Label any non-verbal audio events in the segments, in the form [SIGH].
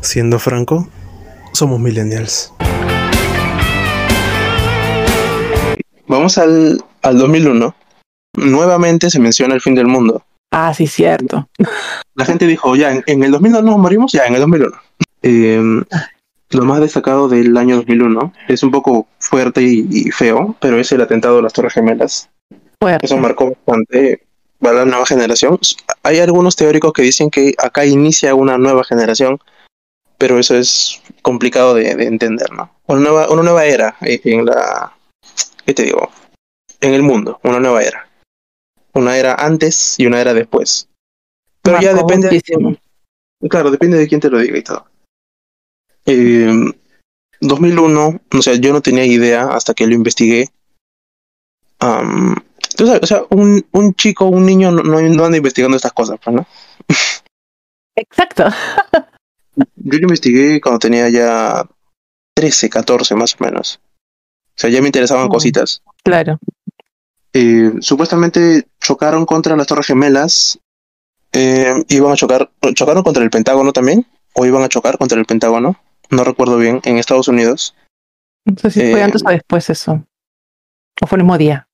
Siendo franco, somos millennials. Vamos al, al 2001. Nuevamente se menciona el fin del mundo. Ah, sí, cierto. La gente dijo, ya, en, en el 2002 nos morimos, ya, en el 2001. Eh, lo más destacado del año 2001 es un poco fuerte y, y feo, pero es el atentado de las Torres Gemelas. Fuerte. Eso marcó bastante a la nueva generación. Hay algunos teóricos que dicen que acá inicia una nueva generación, pero eso es complicado de, de entender, ¿no? Una nueva, una nueva era en la... ¿Qué te digo? En el mundo, una nueva era. Una era antes y una era después. Pero ya depende... muchísimo. Claro, depende de quién te lo diga y todo. Eh, 2001, o sea, yo no tenía idea hasta que lo investigué. Sabes, o sea, un, un chico, un niño no, no, no anda investigando estas cosas, pues, ¿no? Exacto. [LAUGHS] Yo lo investigué cuando tenía ya 13, 14 más o menos. O sea, ya me interesaban Oh. cositas. Claro. Eh, supuestamente chocaron contra las Torres Gemelas. Eh, iban a chocar, chocaron contra el Pentágono también, o iban a chocar contra el Pentágono, no recuerdo bien, en Estados Unidos. No sé si fue Eh, antes o después eso. O fue el mismo día.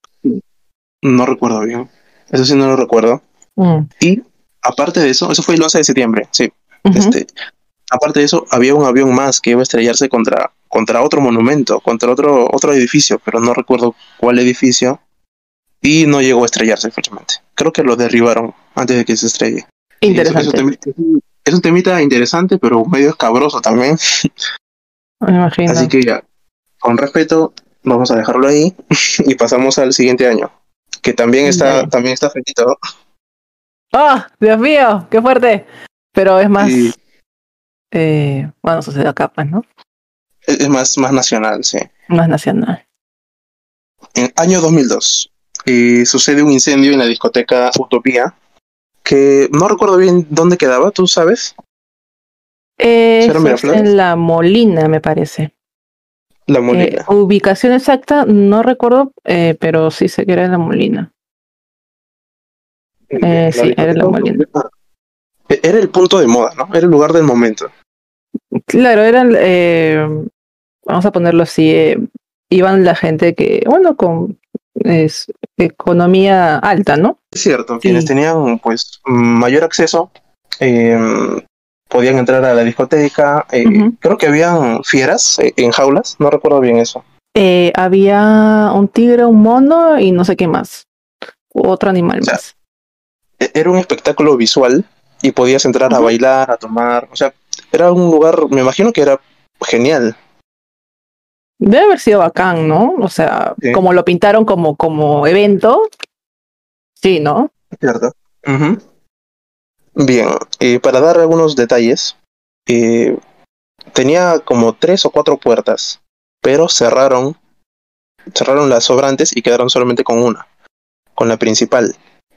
No recuerdo bien. Eso sí no lo recuerdo. Mm. Y aparte de eso, eso fue el 11 de septiembre, sí. Este, aparte de eso, había un avión más que iba a estrellarse contra, contra otro monumento, contra otro, otro edificio, pero no recuerdo cuál edificio. Y no llegó a estrellarse, felizmente. Creo que lo derribaron antes de que se estrelle. Eso- Interesante. eso es un- temita interesante, pero medio escabroso también. [LAUGHS] Me imagino. Así que ya, con respeto, vamos a dejarlo ahí [LAUGHS] y pasamos al siguiente año, que también está, Ya. también está feito. ¡Oh! Dios mío, qué fuerte. Pero es más, Y eh, bueno, sucede acá, pues, ¿no? es más, más nacional, sí. Más nacional. En año 2002 eh, sucede un incendio en la discoteca Utopía, que no recuerdo bien dónde quedaba, ¿tú sabes? Eh, en La Molina, me parece. La Eh, Molina. ubicación exacta, no recuerdo, eh, pero sí sé que era en La Molina. eh, sí, era La Molina. E- Era el punto de moda, ¿no? Era el lugar del momento. Claro, eran, eh, vamos a ponerlo así, eh, iban la gente que, bueno, con es, economía alta, ¿no? Es cierto, Sí. quienes tenían pues mayor acceso eh, podían entrar a la discoteca. eh. Creo que habían fieras eh, en jaulas, no recuerdo bien eso. Eh, había un tigre, un mono y no sé qué más. Otro animal O sea, más. E- Era un espectáculo visual y podías entrar a bailar, a tomar, o sea, era un lugar, me imagino que era genial. Debe haber sido bacán, ¿no? O sea, Sí. como lo pintaron como, como evento. Sí, ¿no? ¿Cierto? Bien, eh, para dar algunos detalles, eh, tenía como tres o cuatro puertas, pero cerraron, cerraron las sobrantes y quedaron solamente con una, con la principal,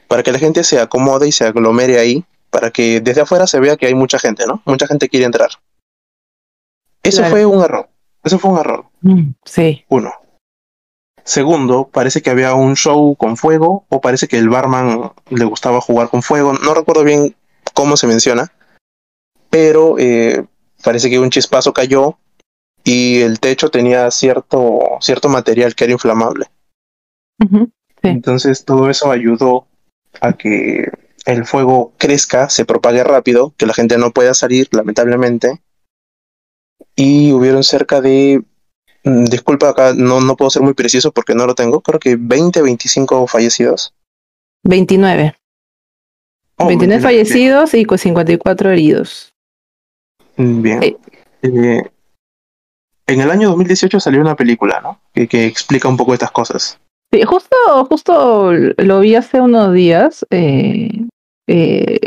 para que la gente se acomode y se aglomere ahí, para que desde afuera se vea que hay mucha gente, ¿no? Mucha gente quiere entrar. Eso Claro. fue un error, eso fue un error. Mm, sí. Uno. Segundo, parece que había un show con fuego o parece que el barman le gustaba jugar con fuego. No recuerdo bien cómo se menciona, pero eh, parece que un chispazo cayó y el techo tenía cierto, cierto material que era inflamable. Sí. Entonces todo eso ayudó a que el fuego crezca, se propague rápido, que la gente no pueda salir, lamentablemente. Y hubieron cerca de, mm, disculpa acá, no, no puedo ser muy preciso porque no lo tengo, creo que 20, 25 fallecidos. 29. Oh, 29 bien, fallecidos y con 54 heridos. Bien. Sí. Eh, en el año 2018 salió una película, ¿no? Que, que explica un poco estas cosas. Sí, justo, justo lo vi hace unos días. eh, eh,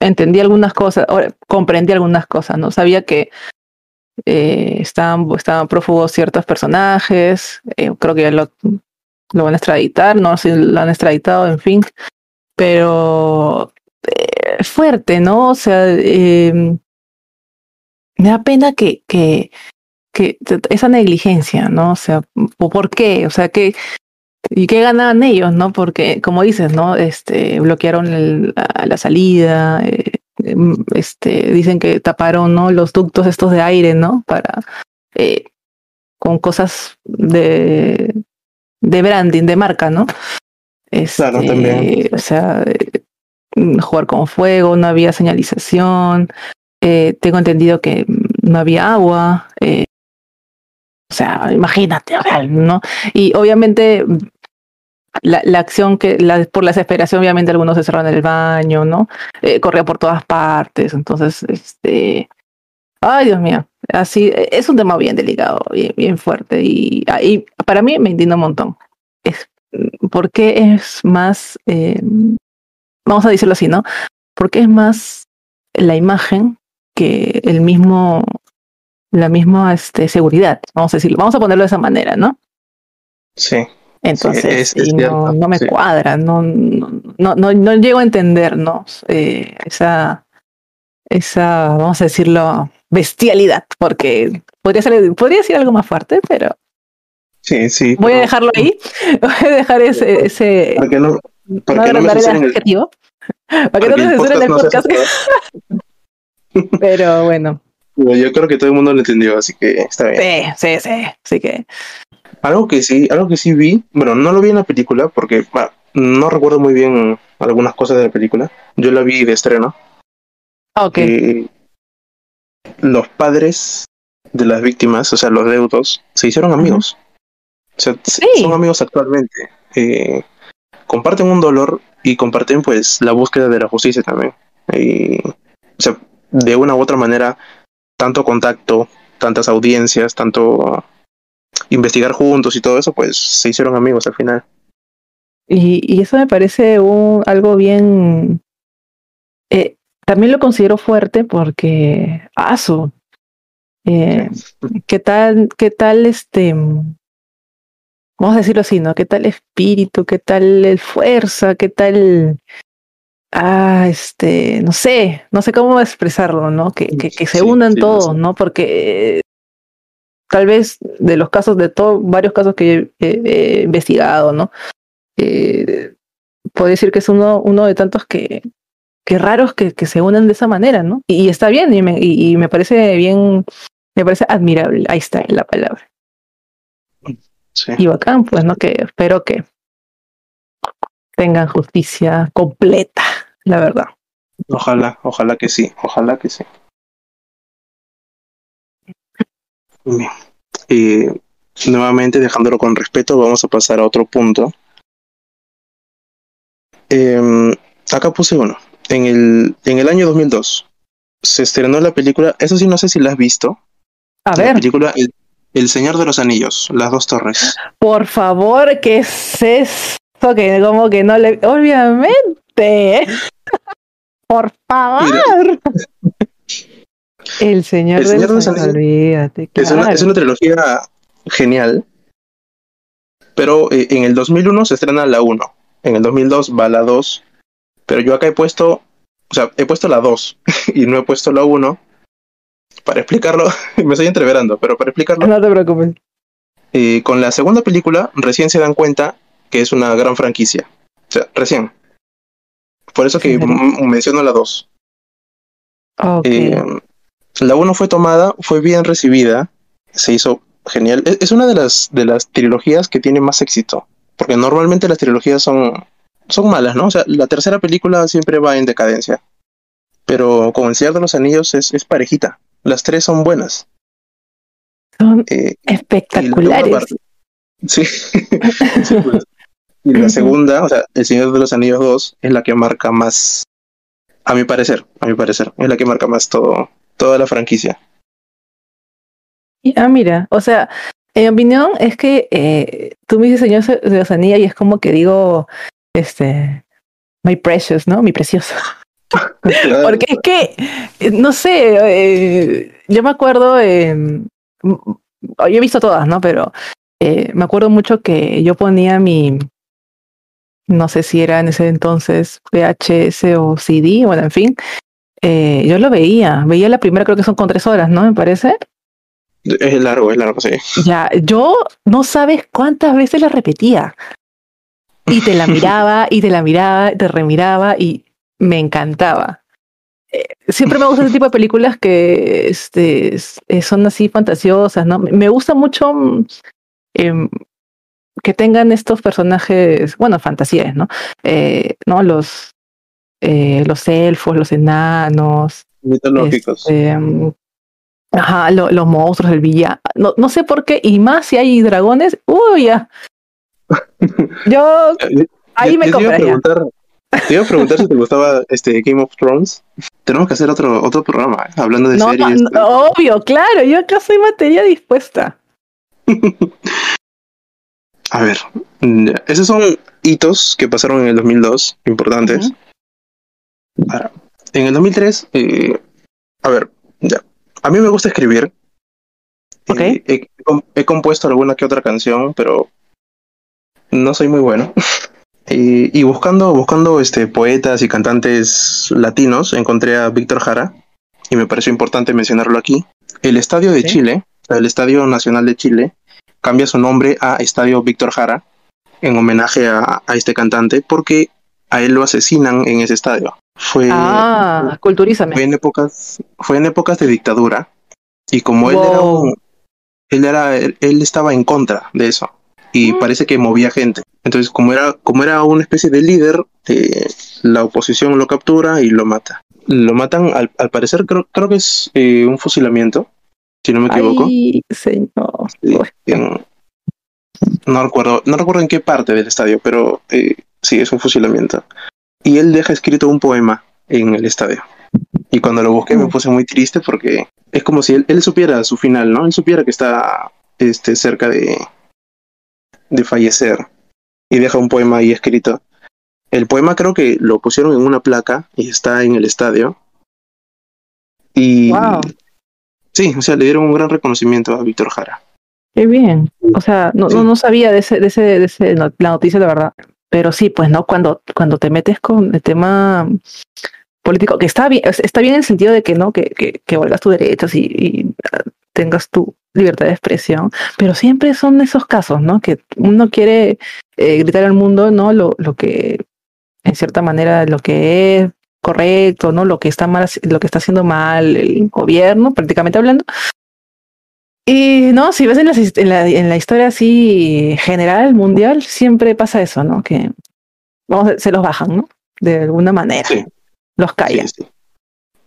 entendí algunas cosas, comprendí algunas cosas, ¿no? Sabía que eh, estaban, prófugos ciertos personajes, eh, creo que lo, lo van a extraditar, no sé si lo han extraditado, en fin, pero eh, fuerte, ¿no? O sea, eh, me da pena que, que, que esa negligencia, ¿no? O sea, ¿por qué? O sea, que ¿Y qué ganaban ellos, no? Porque, como dices, ¿no? Este, bloquearon el- la, la salida, eh, este, dicen que taparon, ¿no? Los ductos estos de aire, ¿no? Para, eh, con cosas de, de branding, de marca, ¿no? Claro, también. Este, O sea, eh, jugar con fuego, no había señalización, eh, tengo entendido que no había agua, eh, o sea, imagínate, real, ¿no? Y obviamente la, la acción que, la, por la desesperación, obviamente algunos se cerraron el baño, ¿no? Eh, corría por todas partes, entonces, este, ay Dios mío, así, es un tema bien delicado, bien, bien fuerte y, y para mí me indigna un montón. Es, ¿Por qué es más, eh, vamos a decirlo así, ¿no? Porque es más la imagen que el mismo, la misma este, seguridad, vamos a decirlo, vamos a ponerlo de esa manera, ¿no? Sí. Entonces, Sí, es- es y no, cierto, no me sí. cuadra, no, no, no, no, no llego a entender, ¿no? Eh, esa, esa, vamos a decirlo, bestialidad, porque podría ser, podría ser algo más fuerte, pero Sí, sí. voy a dejarlo ahí, [LAUGHS] voy a dejar ese, ese Para que no, no para que no me el adjetivo, para que no el censuren el podcast no podcast, [LAUGHS] pero bueno, Yo creo que todo el mundo lo entendió, así que está bien. sí, sí, sí, así que, Algo que sí, algo que sí vi, bueno, no lo vi en la película porque bah, no recuerdo muy bien algunas cosas de la película. Yo la vi de estreno. ok, Eh, los padres de las víctimas, o sea, los deudos, se hicieron amigos. O sea, se- Sí. son amigos actualmente. Eh, comparten un dolor y comparten pues la búsqueda de la justicia también. Y, o sea, de una u otra manera, tanto contacto, tantas audiencias, tanto investigar juntos y todo eso, pues se hicieron amigos al final. Y, y eso me parece un, algo bien. eh, también lo considero fuerte porque. ¡Asu! Eh, ¿Qué tal, qué tal este. Vamos a decirlo así, ¿no? ¿Qué tal espíritu? ¿Qué tal el fuerza? ¿Qué tal. Ah, este. No sé, no sé cómo expresarlo, ¿no? Que, que, que se Sí, unan sí, todos, sé. ¿no? Porque. Tal vez de los casos, de todos, varios casos que he, he- he investigado, ¿no? eh, puedo decir que es uno, uno de tantos que, que raros que, que se unen de esa manera, ¿no? Y, y está bien, y me, y, y me parece bien, me parece admirable, ahí está la palabra. Sí. Y bacán, pues, ¿no? Que espero que tengan justicia completa, la verdad. Ojalá, ojalá que sí, ojalá que sí. Bien. Eh, nuevamente, dejándolo con respeto, vamos a pasar a otro punto. Em, acá puse uno. En el, en el año 2002 se estrenó la película, eso sí no sé si la has visto, A la ver, película el, El Señor de los Anillos, Las Dos Torres. por favor, ¿qué es eso? Que como que no le... Obviamente. [LAUGHS] por favor. El Señor, El de Señor de los los Anillos, olvídate, Es, una, claro. es una trilogía genial, pero eh, en el 2001 se estrena la 1, en el 2002 va la 2, pero yo acá he puesto, o sea, he puesto la 2 [LAUGHS] y no he puesto la 1 para explicarlo, [LAUGHS] me estoy entreverando, pero para explicarlo, No te preocupes. eh, con la segunda película recién se dan cuenta que es una gran franquicia, o sea, recién. Por eso que menciono la 2. Ok. Eh, la 1 fue tomada, fue bien recibida, se hizo genial. Es, es una de las, de las trilogías que tiene más éxito, porque normalmente las trilogías son, son malas, ¿no? O sea, la tercera película siempre va en decadencia, pero con El Señor de los Anillos es, es parejita. Las tres son buenas. Son Eh, espectaculares. Sí. [LAUGHS] Sí, pues. Y la segunda, o sea, El Señor de los Anillos 2 es la que marca más, a mi parecer, a mi parecer, es la que marca más todo, toda la franquicia. Ah, mira, o sea, en mi opinión es que eh, tú me dices Señor de los Anillos y es como que digo, este, my precious, ¿no? Mi precioso. [LAUGHS] Porque es que, no sé, eh, yo me acuerdo, eh, yo he visto todas, ¿no? Pero eh, me acuerdo mucho que yo ponía mi, no sé si era en ese entonces VHS o CD, bueno, en fin, eh, yo lo veía, veía la primera, creo que son con tres horas, ¿no? Me parece. Es largo, es largo, sí. Ya, yo no sabes cuántas veces la repetía. Y te la [LAUGHS] miraba, y te la miraba, te remiraba, y me encantaba. eh, siempre me gusta ese tipo de películas que este, eh, son así fantasiosas, ¿no? Me- gusta mucho mm, em, que tengan estos personajes, bueno, fantasías, ¿no? Eh, ¿no? Los, eh, los elfos, los enanos, Mitológicos. este, mm, ajá, lo- los monstruos, el villano. No, no sé por qué, y más si hay dragones, uy, ya. [LAUGHS] Yo Eh, ahí yo- me yo te iba a preguntar, te iba a preguntar si te gustaba este Game of Thrones. Tenemos que hacer otro, otro programa, ¿eh? hablando de No, series. no, no, obvio, claro, yo acá soy materia dispuesta. [LAUGHS] A ver, mm, esos son hitos que pasaron en el 2002, importantes. Ujú. Ahora, en el 2003, eh, a ver, ya, a mí me gusta escribir. Ok. Eh, he, com- he compuesto alguna que otra canción, pero no soy muy bueno. [LAUGHS] y, y buscando, buscando este, poetas y cantantes latinos, encontré a Víctor Jara y me pareció importante mencionarlo aquí. El Estadio de Sí. Chile, el Estadio Nacional de Chile, cambia su nombre a Estadio Víctor Jara en homenaje a, a este cantante porque a él lo asesinan en ese estadio. Fue, Ah, culturízame. fue en épocas fue en épocas de dictadura y como él era un- él era él, él estaba en contra de eso y Mm. parece que movía gente entonces como era como era una especie de líder eh, la oposición lo captura y lo mata lo matan al, al parecer creo, creo que es eh, un fusilamiento si no me equivoco Ay, señor. Sí, Uy, en- no recuerdo, no recuerdo en qué parte del estadio, pero eh, sí, es un fusilamiento. Y él deja escrito un poema en el estadio. Y cuando lo busqué me Mm. puse muy triste porque es como si él, él supiera su final, ¿no? Él supiera que está este, cerca de, de fallecer. Y deja un poema ahí escrito. El poema creo que lo pusieron en una placa y está en el estadio. Y Wow. sí, o sea, le dieron un gran reconocimiento a Víctor Jara. Qué bien. O sea, no, Sí. no, no sabía de ese, de ese, de ese, la noticia, la verdad. Pero sí, pues no, cuando, cuando te metes con el tema político, que está bien, es- está bien en el sentido de que no, que, que, que valgas tus derechos y, y, ah, tengas tu libertad de expresión, pero siempre son esos casos, ¿no? Que uno quiere eh, gritar al mundo, ¿no? Lo, lo que, en cierta manera, lo que es correcto, ¿no? Lo que está mal, lo que está haciendo mal el gobierno, prácticamente hablando. Y no, si ves en la, en la, en la historia así general, mundial, siempre pasa eso, ¿no? Que vamos, se los bajan, ¿no? De alguna manera. Sí. Los callan. Sí, sí.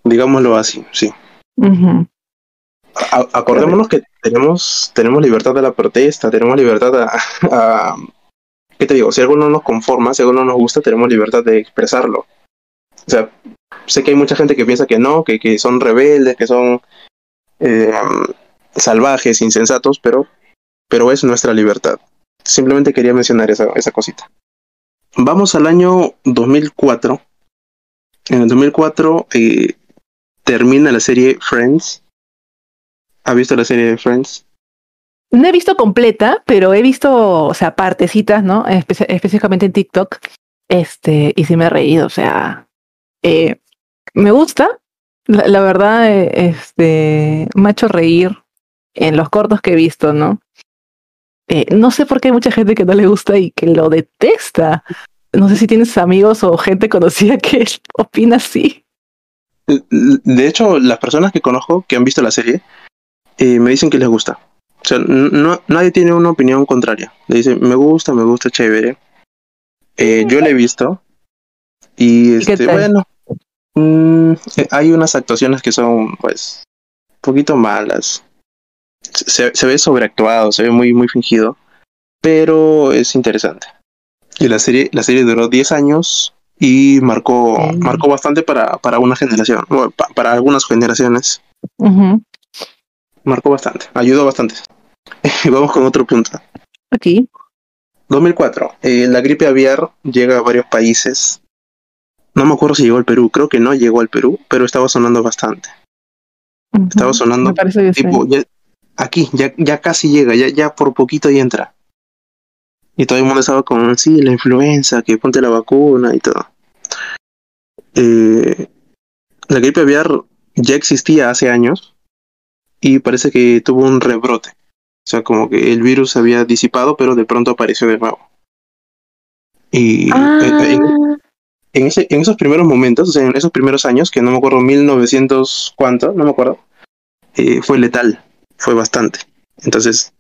Digámoslo así, sí. A- acordémonos que tenemos, tenemos libertad de la protesta, tenemos libertad a, [LAUGHS] a- ¿Qué te digo? Si algo no nos conforma, si algo no nos gusta, tenemos libertad de expresarlo. O sea, sé que hay mucha gente que piensa que no, que, que son rebeldes, que son eh, salvajes, insensatos, pero, pero es nuestra libertad. Simplemente quería mencionar esa, esa cosita. Vamos al año 2004. En el 2004 eh, termina la serie Friends. ¿Ha visto la serie de Friends? No he visto completa, pero he visto, o sea, partecitas, ¿no? Espe- específicamente en TikTok. Este, y sí me he reído, o sea, eh, me gusta. La, verdad, eh, este, me hecho reír en los cortos que he visto, ¿no? Eh, no sé por qué hay mucha gente que no le gusta y que lo detesta. No sé si tienes amigos o gente conocida que [LAUGHS] opina así. De hecho, las personas que conozco que han visto la serie eh, me dicen que les gusta. O sea, no, nadie tiene una opinión contraria. Le dicen, me gusta, me gusta, chévere. Eh, yo la he visto. Y ¿Y qué este, bueno, mm, eh, hay unas actuaciones que son, pues, un poquito malas. Se, se ve sobreactuado, se ve muy, muy fingido. Pero es interesante. Y la serie, la serie duró 10 años y marcó, Mm. marcó bastante para, para una generación, bueno, pa- para algunas generaciones. Marcó bastante, ayudó bastante. [LAUGHS] Vamos con otro punto. Aquí. 2004. eh, la gripe aviar llega a varios países. No me acuerdo si llegó al Perú, creo que no llegó al Perú, pero estaba sonando bastante. Estaba sonando Me parece que sí. Tipo, ya- aquí, ya, ya casi llega, ya, ya por poquito y entra. Y todo el mundo estaba con, sí, la influenza, que ponte la vacuna y todo. Eh, la gripe aviar ya existía hace años y parece que tuvo un rebrote. O sea, como que el virus se había disipado, pero de pronto apareció de nuevo. Y Ah, en, en- ese, en esos primeros momentos, o sea, en esos primeros años, que no me acuerdo, 1900 cuánto, no me acuerdo, eh, fue letal, fue bastante. Entonces,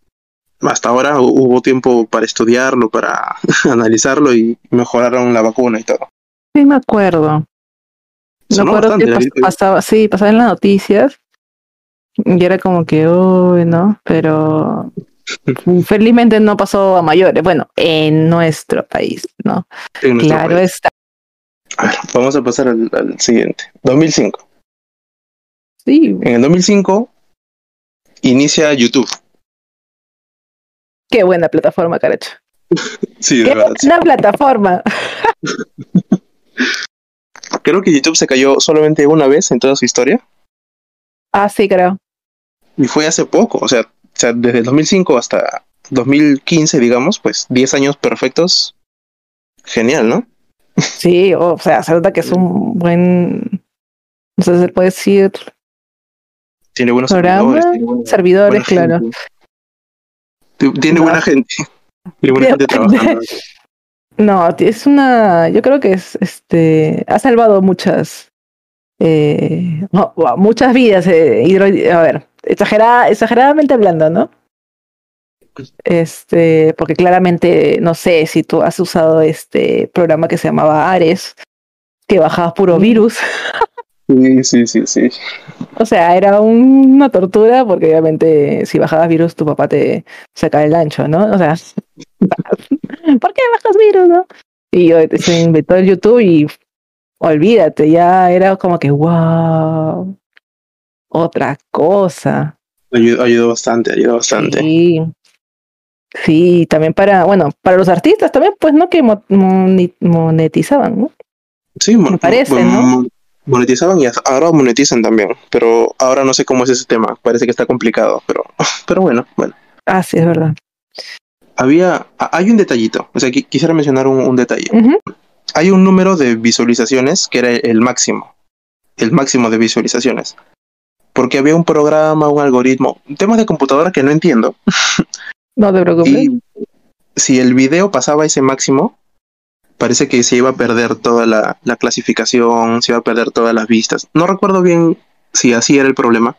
hasta ahora hubo tiempo para estudiarlo, para [LAUGHS] analizarlo y mejoraron la vacuna y todo. Sí, me acuerdo. Me acuerdo que pasaba, sí, pasaba en las noticias y era como que, uy, ¿no? Pero [LAUGHS] felizmente no pasó a mayores. Bueno, en nuestro país, ¿no? claro está. A ver, vamos a pasar al, al, siguiente. 2005. Sí. En el 2005 inicia YouTube. Qué buena plataforma, caracho. [LAUGHS] sí, de Qué verdad. Buena plataforma. [LAUGHS] Creo que YouTube se cayó solamente una vez en toda su historia. Ah, sí, creo. Y fue hace poco, o sea, o sea desde el 2005 hasta 2015, digamos, pues 10 años perfectos. Genial, ¿no? Sí, o sea, se nota que es un buen, no sé, se puede decir. Tiene buenos programa, servidores. Tiene buena, servidores, buena claro. gente. Tiene No. buena gente. Tiene buena gente [LAUGHS] trabajando. [LAUGHS] No, es una, yo creo que es, este, ha salvado muchas, eh, muchas vidas. Eh, hidro- a ver, exagerada, exageradamente hablando, ¿no? Este, porque claramente, no sé si tú has usado este programa que se llamaba Ares, que bajaba puro virus. [LAUGHS] Sí, sí, sí, sí. O sea, era un- una tortura porque obviamente si bajabas virus tu papá te saca el ancho, ¿no? O sea, [LAUGHS] ¿por qué bajas virus, no? Y se inventó el YouTube y olvídate, ya era como que wow, otra cosa. Ayudó, ayudó bastante, ayudó bastante. Sí. Sí, también para, bueno, para los artistas también, pues, ¿no? Que mo- monetizaban, ¿no? Sí, Me parece, ¿no? Mon- monetizaban y ahora monetizan también, pero ahora no sé cómo es ese tema, parece que está complicado, pero, [LAUGHS] pero bueno, bueno. Ah, sí, es verdad. Había, hay un detallito, o sea, qui- quisiera mencionar un, un detalle. Hay un número de visualizaciones que era el máximo, el máximo de visualizaciones. Porque había un programa, un algoritmo, temas de computadora que no entiendo. [LAUGHS] No te preocupes. Y si el video pasaba ese máximo, parece que se iba a perder toda la, la clasificación, se iba a perder todas las vistas. No recuerdo bien si así era el problema,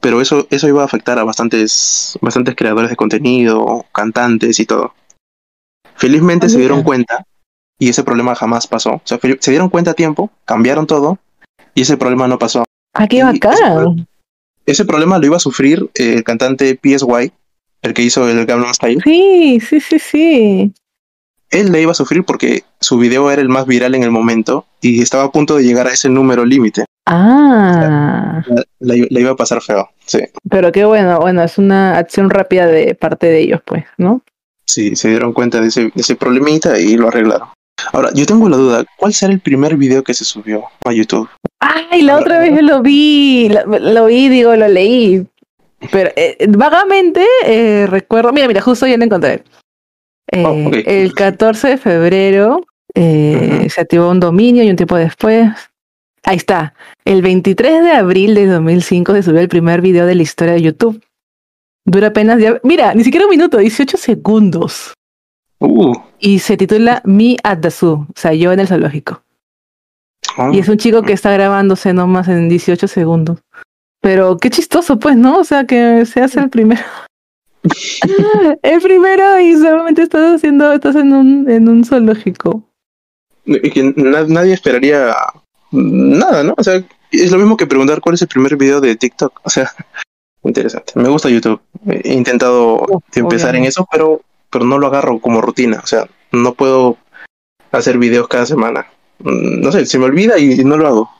pero eso, eso iba a afectar a bastantes, bastantes creadores de contenido, cantantes y todo. Felizmente se dieron cuenta y ese problema jamás pasó. O sea, se dieron cuenta a tiempo, cambiaron todo y ese problema no pasó. Ah, qué bacán. Ese problema lo iba a sufrir eh, el cantante PSY, el que hizo el Gangnam Style. Sí, sí, sí, sí. Él le iba a sufrir porque su video era el más viral en el momento y estaba a punto de llegar a ese número límite. Ah, La, la iba a pasar feo. Sí, pero qué bueno, bueno, es una acción rápida de parte de ellos, pues, ¿no? sí, se dieron cuenta de ese, de ese problemita y lo arreglaron. Ahora, yo tengo la duda, ¿cuál será el primer video que se subió a YouTube? Ay, la otra vez lo vi, lo, lo vi, digo, lo leí. Pero eh, vagamente eh, recuerdo, mira, mira, justo ya lo encontré. Eh, Oh. El 14 de febrero eh, se activó un dominio y un tiempo después. Ahí está. El 23 de abril de 2005 se subió el primer video de la historia de YouTube. Dura apenas, ya, mira, ni siquiera un minuto, 18 segundos. Uh, Y se titula Me at the Zoo, o sea, yo en el zoológico. oh, Y es un chico que está grabándose nomás en 18 segundos. Pero qué chistoso, pues, ¿no? O sea, que se hace el primero. El primero y solamente estás haciendo, estás en un, en un zoológico. y que na- nadie esperaría nada, ¿no? O sea, es lo mismo que preguntar cuál es el primer video de TikTok. O sea, [LAUGHS] interesante. Me gusta YouTube. He intentado empezar en eso, pero, pero no lo agarro como rutina. O sea, no puedo hacer videos cada semana. Mm, No sé, se me olvida y no lo hago.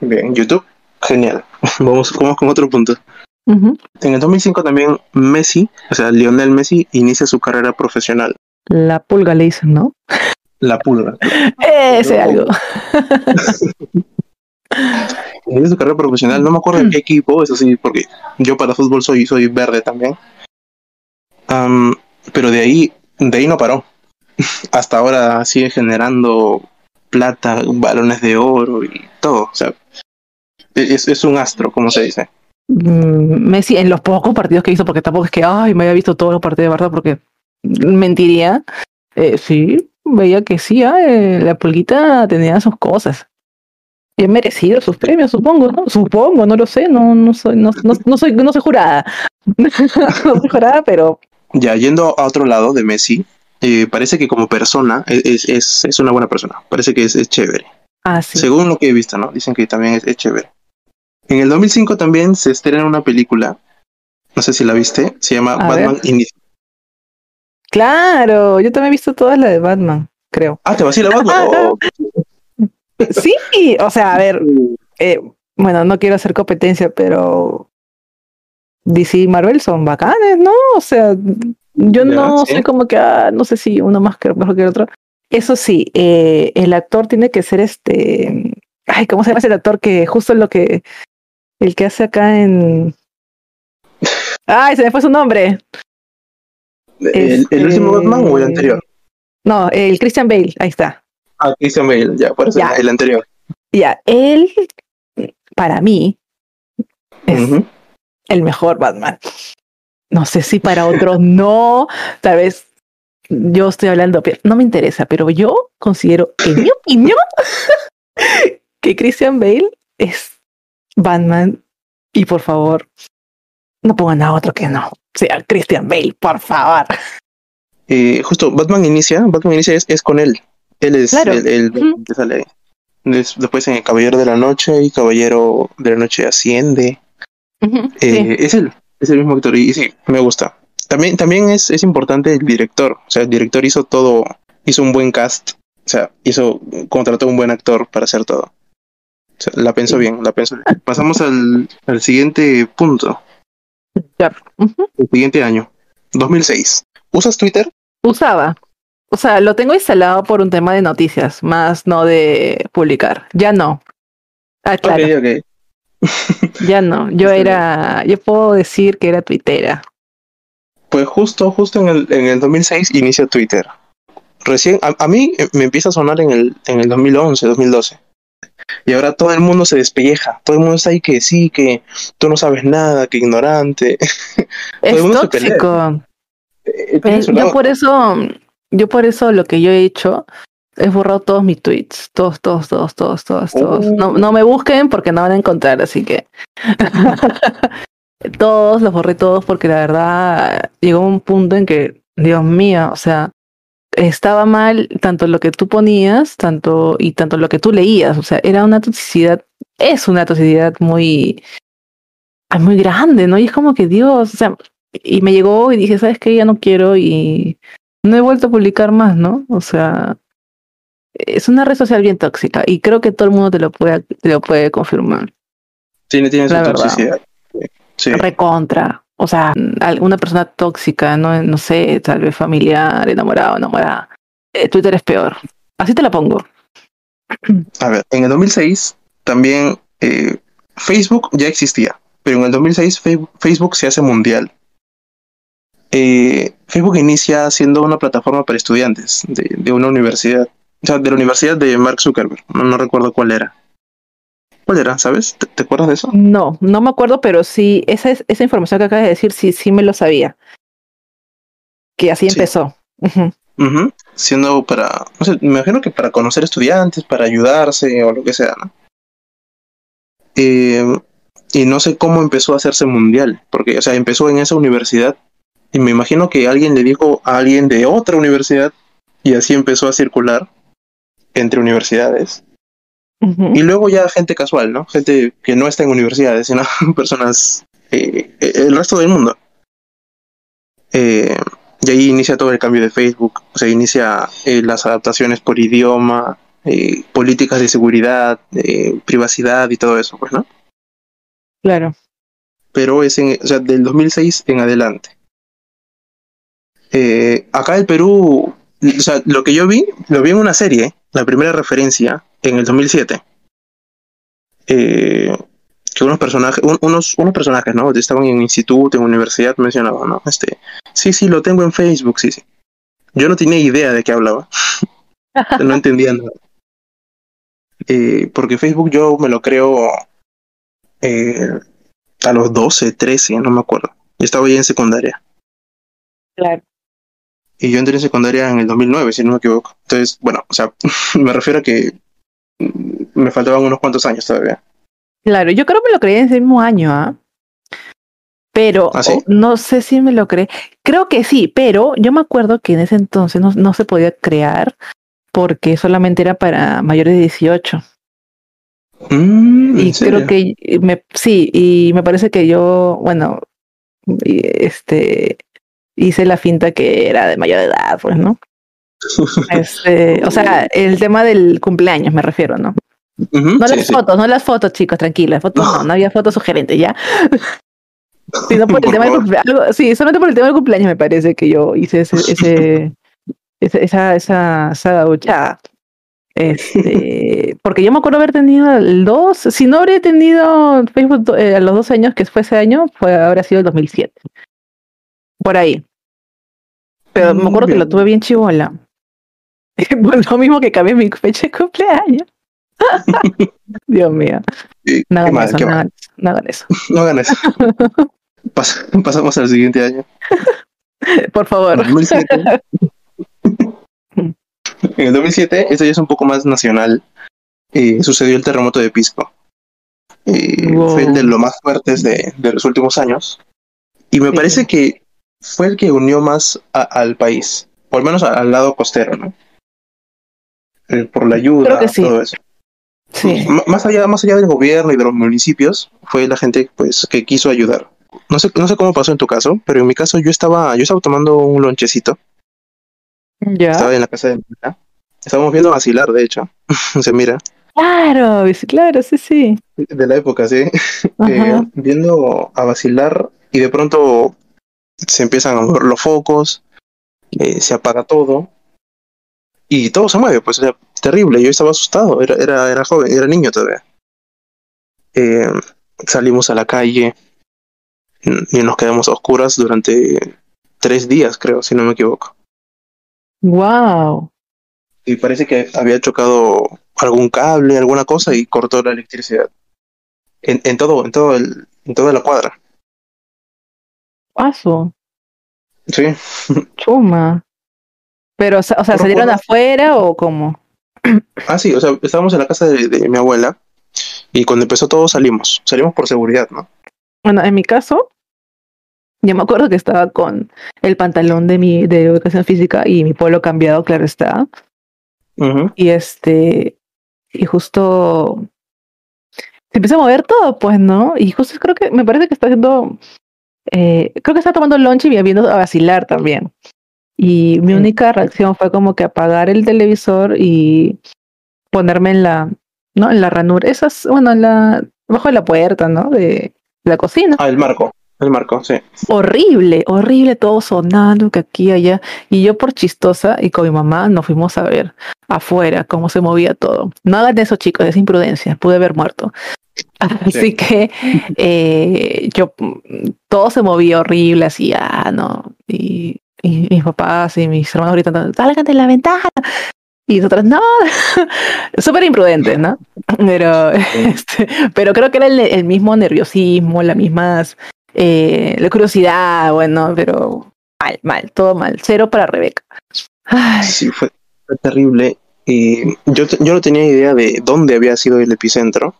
Bien, YouTube, genial. [LAUGHS] Vamos, vamos con otro punto. Ujú. En el 2005 también Messi, o sea, Lionel Messi, inicia su carrera profesional. La pulga le dicen, ¿no? La pulga. [LAUGHS] Ese No. algo. [LAUGHS] Inicia su carrera profesional. No me acuerdo de qué equipo, eso sí, porque yo para fútbol soy, soy verde también. Am, pero de ahí, de ahí no paró. [LAUGHS] Hasta ahora sigue generando plata, balones de oro y todo. O sea, es, es un astro, como se dice. Mm, Messi, en los pocos partidos que hizo, porque tampoco es que, ay, me había visto todos los partidos de verdad, porque mentiría. Eh, sí, veía que sí, ah, eh, la pulguita tenía sus cosas. Y merecido sus premios, supongo, ¿no? Supongo, no lo sé, no, no soy, no, no, no soy, no soy jurada. [LAUGHS] no soy jurada, pero Ya, yendo a otro lado de Messi, eh, parece que como persona es, es, es, es una buena persona. Parece que es, es chévere. ah, sí. Según lo que he visto, ¿no? Dicen que también es, es chévere. En el 2005 también se estrena una película, no sé si la viste, se llama A Batman ver. Inicia. Claro, yo también he visto todas las de Batman, creo. Ah, ¿te vas a ir a Batman? Oh, Sí, o sea, a ver, eh, bueno, no quiero hacer competencia, pero DC y Marvel son bacanes, ¿no? O sea, yo no sí. soy como que, ah, no sé si uno más que mejor que el otro. Eso sí, eh, el actor tiene que ser este, ay, ¿cómo se llama ese actor que justo lo que, el que hace acá en, ay, se me fue su nombre. ¿El, el último Este- Batman o el anterior? No, el Christian Bale, ahí está. Ah, Christian Bale, ya, por eso Ya. el anterior. Ya, él, para mí, es el mejor Batman. No sé si para otros [LAUGHS] no, tal vez yo estoy hablando, pero no me interesa, pero yo considero, en mi opinión, [LAUGHS] que Christian Bale es Batman y por favor, no pongan a otro que no, sea Christian Bale, por favor. Eh, justo, Batman Inicia, Batman Inicia es, es con él. Él es Claro. el, que sale. Des- después en el Caballero de la Noche y Caballero de la Noche Asciende. Eh, Es él, es el mismo actor y, y sí, me gusta. También, también es, es importante el director. O sea, el director hizo todo, hizo un buen cast. O sea, hizo, contrató un buen actor para hacer todo. La pensó Sí. bien, la pensó bien. Pasamos al, al siguiente punto, Ya. El siguiente año, 2006. ¿Usas Twitter? Usaba. O sea, lo tengo instalado por un tema de noticias, más no de publicar. Ya no. Ah, claro. [LAUGHS] Ya no, yo era, yo puedo decir que era tuitera. Pues justo, justo en el, en el 2006 inicia Twitter. Recién, a, a mí me empieza a sonar en el, en el 2011, 2012. Y ahora todo el mundo se despelleja. Todo el mundo está ahí que sí, que tú no sabes nada, que ignorante. [LAUGHS] Es tóxico. Eh, yo por eso, yo por eso lo que yo he hecho es borrado todos mis tweets, todos, todos, todos, todos, todos, todos. Oh. No, no me busquen porque no van a encontrar, así que [LAUGHS] todos los borré todos porque la verdad llegó un punto en que, Dios mío, o sea, estaba mal tanto lo que tú ponías, tanto y tanto lo que tú leías, o sea, era una toxicidad, es una toxicidad muy, muy grande, ¿no? Y es como que Dios, o sea, y me llegó y dije, ¿sabes qué? Ya no quiero y no he vuelto a publicar más, ¿no? O sea, es una red social bien tóxica y creo que todo el mundo te lo puede, te lo puede confirmar. Tiene, tiene su toxicidad. Sí. Recontra. O sea, alguna persona tóxica, no, no sé, tal vez familiar, enamorado, enamorada. Eh, Twitter es peor. Así te la pongo. A ver, en el 2006 también eh, Facebook ya existía, pero en el 2006 Fe- Facebook se hace mundial. Eh, Facebook inicia siendo una plataforma para estudiantes de, una universidad, o sea, de la universidad de Mark Zuckerberg, no recuerdo cuál era. ¿Cuál era, sabes? ¿Te, te acuerdas de eso? No, no me acuerdo, pero sí, esa, es, esa información que acabas de decir, sí, sí me lo sabía. Que así Sí. empezó. Siendo para, no sé, me imagino que para conocer estudiantes, para ayudarse o lo que sea, ¿no? Eh, y no sé cómo empezó a hacerse mundial, porque, o sea, empezó en esa universidad y me imagino que alguien le dijo a alguien de otra universidad y así empezó a circular entre universidades. Y luego ya gente casual, ¿no? Gente que no está en universidades, sino [LAUGHS] personas, eh, eh, el resto del mundo. Eh, y ahí inicia todo el cambio de Facebook, o sea, inicia eh, las adaptaciones por idioma, eh, políticas de seguridad, eh, privacidad y todo eso, pues, ¿no? Claro. Pero es en, o sea, del 2006 en adelante. Acá el Perú, o sea, lo que yo vi, lo vi en una serie, la primera referencia, en el 2007. Eh, que unos personajes, un- unos, unos personajes, ¿no? Estaban en instituto, en universidad, mencionaban, ¿no? Este, sí, sí, lo tengo en Facebook, sí, sí. Yo no tenía idea de qué hablaba. [LAUGHS] no entendía nada. Eh, porque Facebook yo me lo creo eh, a los 12, 13, no me acuerdo. Yo estaba ya en secundaria. Claro. y yo entré en secundaria en el 2009, si no me equivoco. Entonces, bueno, o sea, [LAUGHS] me refiero a que me faltaban unos cuantos años todavía. Claro, yo creo que me lo creí en ese mismo año, ¿ah? Pero ¿Ah, sí? no sé si me lo creé. Creo que sí, pero yo me acuerdo que en ese entonces no, no se podía crear porque solamente era para mayores de 18. Mm, ¿en Y creo que me, sí, y me parece que yo, bueno, este, hice la finta que era de mayor edad, pues, ¿no? Este, o sea, el tema del cumpleaños me refiero, ¿no? No sí, las sí. fotos, no las fotos, chicos, tranquilas, fotos no, No. había fotos sugerentes, ¿ya? [LAUGHS] Sino por el Por tema del cumpleaños, sí, solamente por el tema del cumpleaños me parece que yo hice ese, ese, [LAUGHS] esa, esa, esa gauchada. Este, [LAUGHS] porque yo me acuerdo haber tenido el 2, si no habría tenido Facebook eh, a los dos años, que fue ese año, fue, habría sido el 2007. Por ahí. Pero me Mm, acuerdo que lo tuve bien chivola. [LAUGHS] Lo mismo que cambié mi fecha de cumpleaños. [LAUGHS] Dios mío. No hagan eso, [LAUGHS] no hagan eso, no hagan eso. No hagan eso. Pas- pasamos al siguiente año. Por favor. 2007. En el 2007, esto ya es un poco más nacional, eh, sucedió el terremoto de Pisco. Eh, Wow. Fue el de los más fuertes de, de los últimos años. Y me Sí. parece que fue el que unió más a- al país, o al menos al lado costero, ¿no? Eh, por la ayuda, Creo que sí. todo eso. Sí. Más allá, más allá del gobierno y de los municipios, fue la gente pues que quiso ayudar. No sé, no sé cómo pasó en tu caso, pero en mi caso yo estaba, yo estaba tomando un lonchecito Ya. Estaba en la casa de mi abuela. Estábamos viendo vacilar, de hecho. [LAUGHS] Se mira. Claro, claro, sí, sí. De la época, sí. [LAUGHS] Eh, viendo a vacilar y de pronto se empiezan a mover los focos, eh, se apaga todo y todo se mueve, pues era terrible. Yo estaba asustado, era, era, era joven, era niño todavía. Eh, salimos a la calle y nos quedamos a oscuras durante tres días, creo, si no me equivoco. Wow. y parece que había chocado algún cable, alguna cosa y cortó la electricidad. En, en todo, en todo el, en toda la cuadra. Paso. Sí. [LAUGHS] Chuma. Pero, o sea, ¿salieron afuera o cómo? Ah, sí, o sea, estábamos en la casa de, de mi abuela y cuando empezó todo salimos. Salimos por seguridad, ¿no? Bueno, en mi caso, yo me acuerdo que estaba con el pantalón de mi de educación física y mi polo cambiado, claro está. Y este, y justo se empieza a mover todo, pues, ¿no? Y justo creo que me parece que está haciendo, eh, creo que está tomando lunch y viendo a vacilar también. Y mi única reacción fue como que apagar el televisor y ponerme en la, ¿no? En la ranura, esas, bueno, en la, bajo la puerta, ¿no? De la cocina. Ah, el marco. El marco, sí. Horrible, horrible, todo sonando que aquí allá. Y yo por chistosa y con mi mamá nos fuimos a ver afuera cómo se movía todo. No hagan eso, chicos, es imprudencia, pude haber muerto. [LAUGHS] Así Sí. que eh, yo, mm, todo se movía horrible, así, ah, no. Y, y mis papás y mis hermanos gritando, salgan de la ventana. Y nosotros, no, [LAUGHS] súper imprudentes, ¿no? Pero, [LAUGHS] este, pero creo que era el, el mismo nerviosismo, las mismas, eh, la curiosidad, bueno, pero mal, mal, todo mal. Cero para Rebeca. Ay, Sí, fue, fue terrible. Y yo, yo no tenía idea de dónde había sido el epicentro.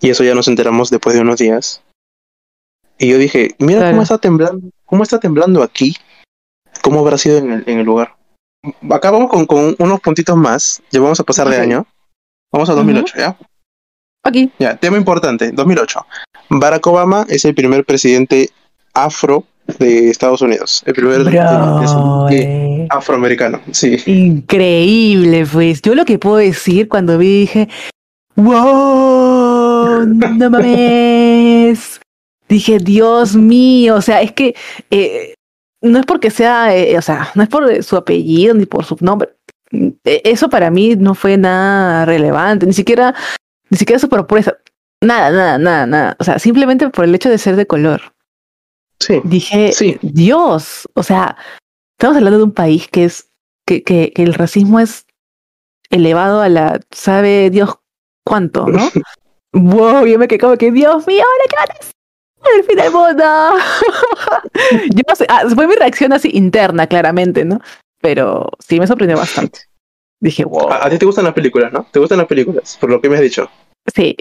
Y eso ya nos enteramos después de unos días. Y yo dije, mira Claro. cómo está temblando, cómo está temblando aquí. ¿Cómo habrá sido en el, en el lugar? Acá vamos con, con unos puntitos más. Ya vamos a pasar de año. Vamos a 2008, ¿ya? aquí. Ya, tema importante, 2008. Barack Obama es el primer presidente afro de Estados Unidos. El primer Bro, presidente eh, afroamericano, sí. Increíble, pues. Yo lo que puedo decir cuando vi dije, wow, no mames. Dije, Dios mío, o sea, es que eh, no es porque sea, eh, o sea, no es por su apellido ni por su nombre. Eh, Eso para mí no fue nada relevante, ni siquiera, ni siquiera su propuesta. Nada, nada, nada, nada. O sea, simplemente por el hecho de ser de color. Sí, Dije, Sí. Dios, o sea, estamos hablando de un país que es, que, que, que el racismo es elevado a la, sabe Dios cuánto, ¿no? [LAUGHS] wow, yo me quedé como que, Dios mío, ahora qué van a hacer? El fin del mundo. [LAUGHS] yo no sé, ah, fue mi reacción así interna, claramente, ¿no? pero sí me sorprendió bastante. Dije, wow. A, a ti te gustan las películas, ¿no? ¿Te gustan las películas? Por lo que me has dicho. Sí,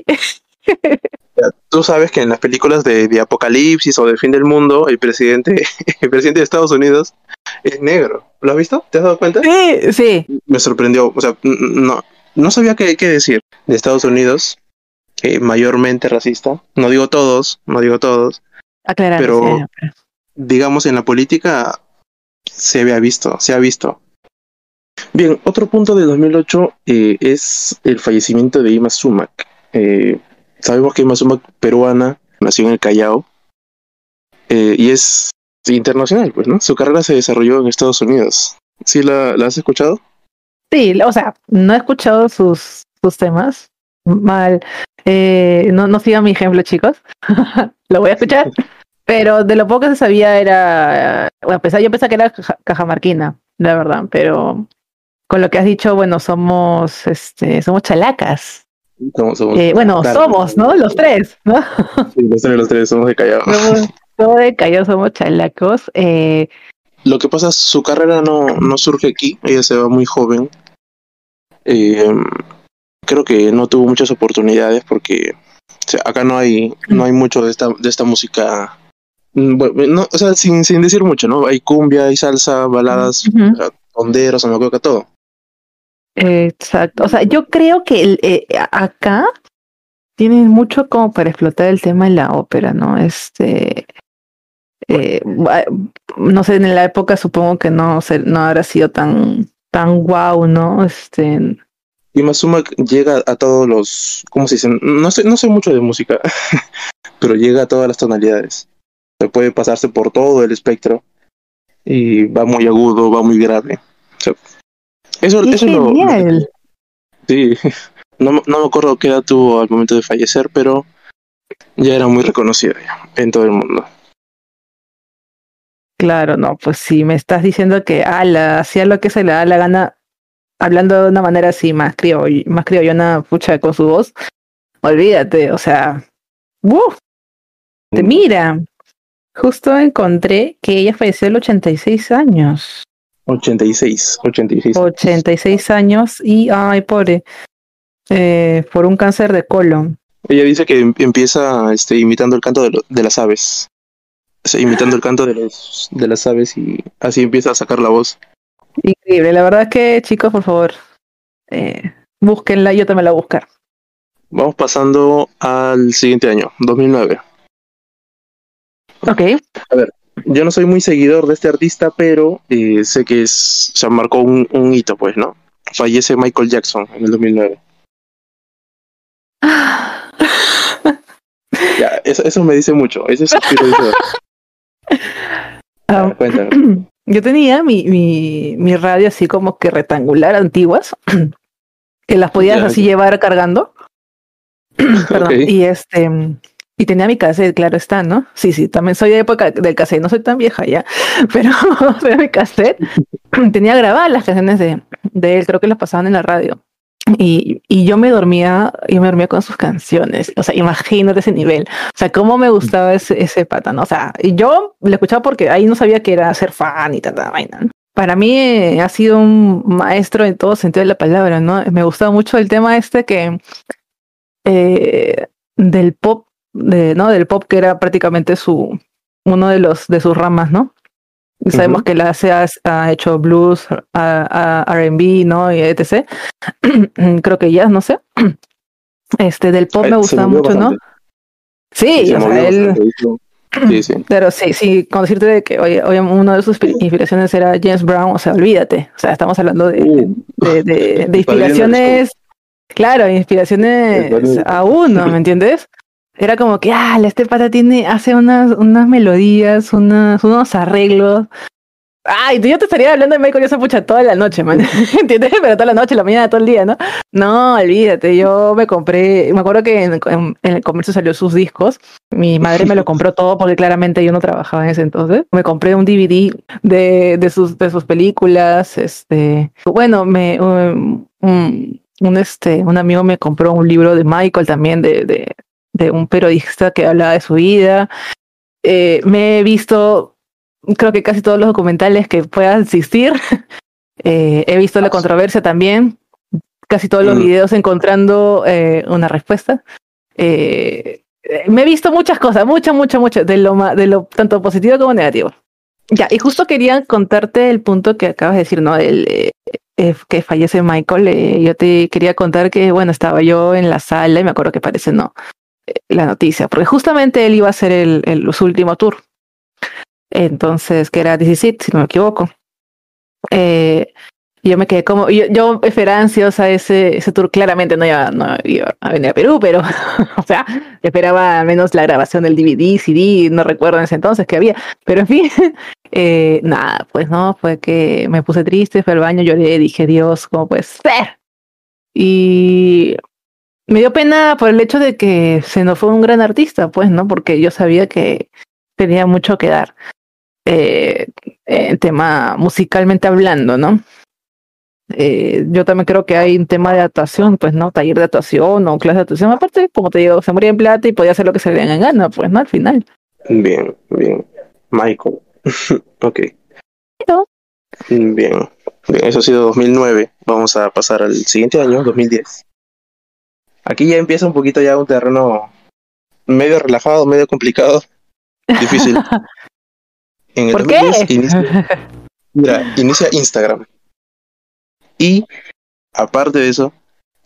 [LAUGHS] Tú sabes que en las películas de, de apocalipsis o de fin del mundo, el presidente, [LAUGHS] el presidente de Estados Unidos es negro. ¿Lo has visto? ¿Te has dado cuenta? sí, sí. Me sorprendió. O sea, no, no sabía qué, qué decir de Estados Unidos, mayormente racista. No digo todos, no digo todos. Aclarar. Pero- sí, pero- digamos, en la política se había visto, se ha visto. Bien, otro punto de 2008 eh, es el fallecimiento de Ima Sumac. Eh, sabemos que Ima Sumac, peruana, nació en el Callao eh, y es internacional, pues, ¿no? Su carrera se desarrolló en Estados Unidos. ¿Sí la, la has escuchado? Sí, o sea, no he escuchado sus, sus temas. Mal. Eh, no, no sigan mi ejemplo, chicos. [LAUGHS] Lo voy a escuchar. Pero de lo poco que se sabía era. Bueno, yo pensaba que era caja- cajamarquina, la verdad. Pero con lo que has dicho, bueno, somos, este, somos chalacas. Somos- somos- Eh, bueno, claro. somos, ¿no? Los tres, ¿no? Sí, los tres, los tres somos de Callao. [LAUGHS] Somos, todos de Callao somos chalacos. Eh, Lo que pasa es su carrera no, no surge aquí, ella se va muy joven. Eh, creo que no tuvo muchas oportunidades porque o sea, acá no hay, no hay mucho de esta, de esta música. Mm, Bueno, no, o sea, sin, sin decir mucho, ¿no? Hay cumbia, hay salsa, baladas, honderos, coca todo. Exacto. O sea, yo creo que el, eh, acá tienen mucho como para explotar el tema de la ópera, ¿no? Este, eh, no sé, en la época supongo que no, no habrá sido tan, tan guau, ¿no? Este, Y Mazuma llega a todos los, ¿cómo se dice? No sé, no sé mucho de música, [LAUGHS] pero llega a todas las tonalidades. Se puede pasarse por todo el espectro y va muy agudo, va muy grave. O sea, eso, ¡Qué eso es lo- genial! sí. [LAUGHS] No, me- no me acuerdo qué edad tuvo al momento de fallecer, pero ya era muy reconocido ya, en todo el mundo. Claro, no, pues si me estás diciendo que ala, hacía lo que se le da la gana, hablando de una manera así más crioll, más criollona, pucha, con su voz, olvídate, o sea, ¡uf! te mira. Justo encontré que ella falleció a los 86 años. 86, 86. 86 años y, ay, pobre, eh, por un cáncer de colon. Ella dice que em- empieza este, imitando el canto de, lo- de las aves. O sea, imitando el canto de, los, de las aves y así empieza a sacar la voz. Increíble, la verdad es que, chicos, por favor, eh, búsquenla, yo también la voy a buscar. Vamos pasando al siguiente año, 2009. Ok, Yo no soy muy seguidor de este artista, pero eh, sé que es, o sea, marcó un, un hito, pues, ¿no? Fallece Michael Jackson en el 2009. [SIGHS] Ya, eso, eso me dice mucho. Ah, Ya, [LAUGHS] cuéntame. [CLEARS THROAT] Yo tenía mi, mi, mi radio así como que rectangular, antiguas, [CLEARS THROAT] que las podías Ya, así ya. llevar cargando. [CLEARS THROAT] Perdón. Y este, y tenía mi cassette, claro está, ¿no? Sí, sí, también soy de época del cassette, no soy tan vieja ya, [LAUGHS] pero, [LAUGHS] pero mi cassette [CLEARS THROAT] tenía grabadas las canciones de, de él, creo que las pasaban en la radio. Y, y yo me dormía, yo me dormía con sus canciones. O sea, imagínate ese nivel. O sea, cómo me gustaba ese, ese pata, ¿no? O sea, y yo le escuchaba porque ahí no sabía que era ser fan y tanta vaina. ¿no? Para mí eh, ha sido un maestro en todo sentido de la palabra, ¿no? Me gustaba mucho el tema este que eh, del pop, de, ¿no? Del pop que era prácticamente su uno de los de sus ramas, ¿no? Sabemos que la se ha, hecho blues, R&B, ¿no? Y etc. [CLEARS THROAT] Creo que ya, no sé. [CLEARS THROAT] Este del pop Ay, me se gusta movió mucho, ¿no? Sí, Se o sea, él, [CLEARS THROAT] Sí, sí. pero sí, sí, con decirte de que oye, oye, uno de sus inspi- inspiraciones era James Brown, o sea, olvídate. O sea, estamos hablando de, Uh, de, de, de [LAUGHS] Padrino inspiraciones, claro, inspiraciones a uno, ¿me entiendes? Era como que, ah, este pata tiene, hace unas, unas melodías, unas, unos arreglos. Ay, yo te estaría hablando de Michael Jackson pucha toda la noche, man. [LAUGHS] ¿Entiendes? Pero toda la noche, la mañana, todo el día, ¿no? No, olvídate, yo me compré, me acuerdo que en, el comercio salió sus discos. Mi madre me lo compró todo porque claramente yo no trabajaba en ese entonces. Me compré un DVD de, de sus, de sus películas. Este, bueno, me, um, un, este, un amigo me compró un libro de Michael también, de, de, de un periodista que hablaba de su vida. Eh, me he visto, creo que casi todos los documentales que pueda existir. [LAUGHS] Eh, he visto la controversia también, casi todos los Mm. videos encontrando eh, una respuesta. Eh, me he visto muchas cosas, muchas, muchas, muchas, de lo, de lo tanto positivo como negativo. Ya, y justo quería contarte el punto que acabas de decir, ¿no? El, eh, eh, que fallece Michael. eh, yo te quería contar que, bueno, estaba yo en la sala y me acuerdo que parece, no, la noticia, porque justamente él iba a hacer el, el- su último tour. Entonces, que era 17, si no me equivoco. Eh, yo me quedé como, yo, yo esperaba ansiosa ese, ese tour, claramente no iba, no iba a venir a Perú, pero, [LAUGHS] o sea, esperaba al menos la grabación del DVD, CD, no recuerdo en ese entonces que había, pero en fin, [LAUGHS] eh, nada, pues no, fue que me puse triste, fui al baño, lloré, dije, Dios, ¿cómo puede ser? Y me dio pena por el hecho de que se nos fue un gran artista, pues, ¿no? Porque yo sabía que tenía mucho que dar, eh, en tema musicalmente hablando, ¿no? Eh, yo también creo que hay un tema de actuación, pues, ¿no? Taller de actuación o clase de actuación. Aparte, como te digo, se moría en plata y podía hacer lo que se le diera en gana, pues, ¿no? Al final. Bien, bien. Michael. [LAUGHS] ok. Bien. Bien, eso ha sido 2009. Vamos a pasar al siguiente año, 2010. Aquí ya empieza un poquito ya un terreno medio relajado, medio complicado, [LAUGHS] difícil. En el ¿Por 2010 qué? inicia- [LAUGHS] mira, inicia Instagram. Y aparte de eso,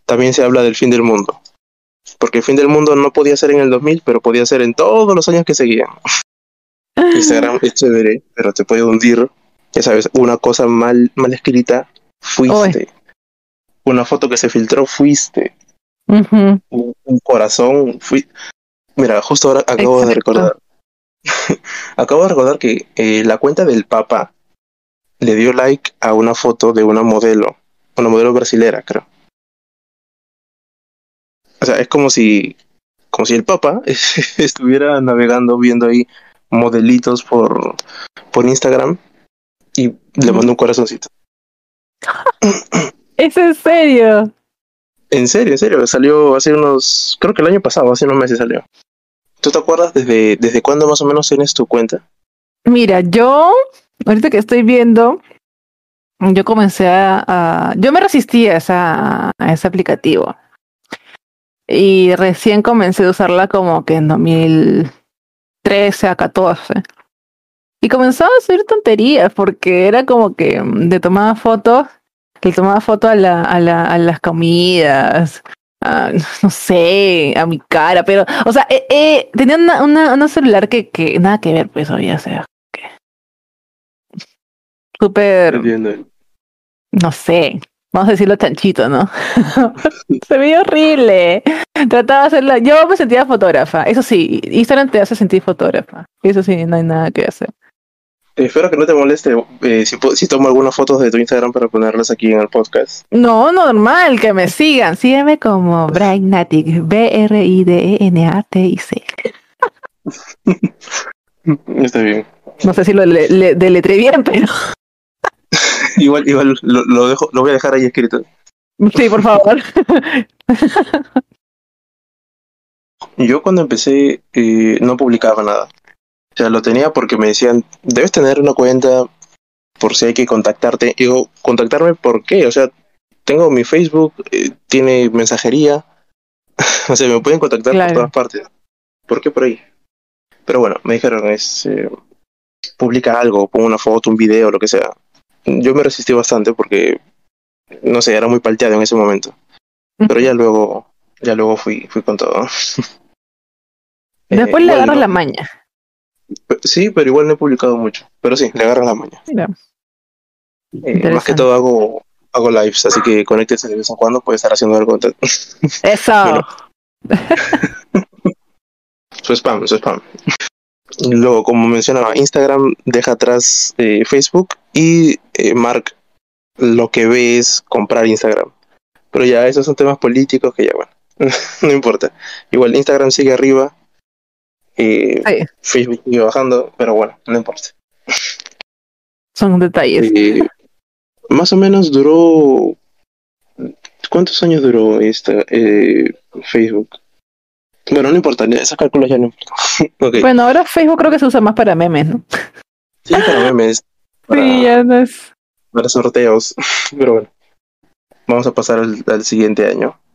también se habla del fin del mundo. Porque el fin del mundo no podía ser en el 2000, pero podía ser en todos los años que seguían. [LAUGHS] Instagram es chévere, pero te puede hundir. Ya sabes, una cosa mal, mal escrita, fuiste. Una foto que se filtró, fuiste. Ujú. Un, un corazón, fui. Mira, justo ahora acabo de recordar. [LAUGHS] acabo de recordar que eh, la cuenta del Papa le dio like a una foto de una modelo, una modelo brasilera, creo. O sea, es como si, como si el Papa [LAUGHS] estuviera navegando viendo ahí modelitos por, por Instagram y le mandó un corazoncito. ¿Es en serio? En serio, en serio, salió hace unos, creo que el año pasado, hace unos meses salió. ¿Tú te acuerdas desde, desde cuándo más o menos tienes tu cuenta? Mira, yo, ahorita que estoy viendo, yo comencé a, yo me resistí a, esa, a ese aplicativo. Y recién comencé a usarla como que en 2013 a 14. Y comenzaba a hacer tonterías porque era como que mm, de tomaba fotos, que tomaba fotos a, la, a, la, a las comidas, a, [LAUGHS] no sé, a mi cara, pero, o sea, eh, eh, tenía una, una, una celular que, que nada que ver, pues, había, o sea, que súper, no sé, vamos a decirlo chanchito, ¿no? [LAUGHS] Se veía horrible. Trataba de hacerla, yo me sentía fotógrafa, eso sí, Instagram te hace sentir fotógrafa, eso sí, no hay nada que hacer. Eh, espero que no te moleste eh, si, tomo algunas fotos de tu Instagram para ponerlas aquí en el podcast. No, normal, que me sigan. Sígueme como Braignatic, B-R-I-D-E-N-A-T-I-C. [LAUGHS] Está bien. No sé si lo le, le- deletré bien, pero [LAUGHS] Igual, igual lo, lo dejo, lo voy a dejar ahí escrito. sí, por favor. [LAUGHS] Yo cuando empecé eh, no publicaba nada. O sea, lo tenía porque me decían, debes tener una cuenta por si hay que contactarte. Y digo, ¿contactarme por qué? O sea, tengo mi Facebook, eh, tiene mensajería. [LAUGHS] o sea, me pueden contactar Claro. por todas partes. ¿Por qué por ahí? Pero bueno, me dijeron, es, eh, publica algo, pon una foto, un video, lo que sea. Yo me resistí bastante porque, no sé, era muy palteado en ese momento. Pero ya luego, ya luego fui, fui con todo. [LAUGHS] Después Eh, le igual agarras no- la maña. Sí, pero igual no he publicado mucho. Pero sí, le agarro la maña. Mira, Eh, más que todo hago, hago lives, así que conéctese de vez en cuando, puede estar haciendo algo. [LAUGHS] Eso. [LAUGHS] Su spam, su spam. Luego, como mencionaba, Instagram deja atrás eh, Facebook y eh, Mark lo que ve es comprar Instagram. Pero ya esos son temas políticos que ya, bueno, [LAUGHS] no importa. Igual Instagram sigue arriba, Sí. Facebook sigue bajando, pero bueno, no importa. Son detalles. Más o menos duró. ¿Cuántos años duró esta eh, Facebook? Bueno, no importa, esos cálculos ya no importan. [LAUGHS] ok, Bueno, ahora Facebook creo que se usa más para memes, ¿no? sí, para memes. [LAUGHS] Para, Sí, ya no es. para sorteos. [LAUGHS] Pero bueno, vamos a pasar al, al siguiente año.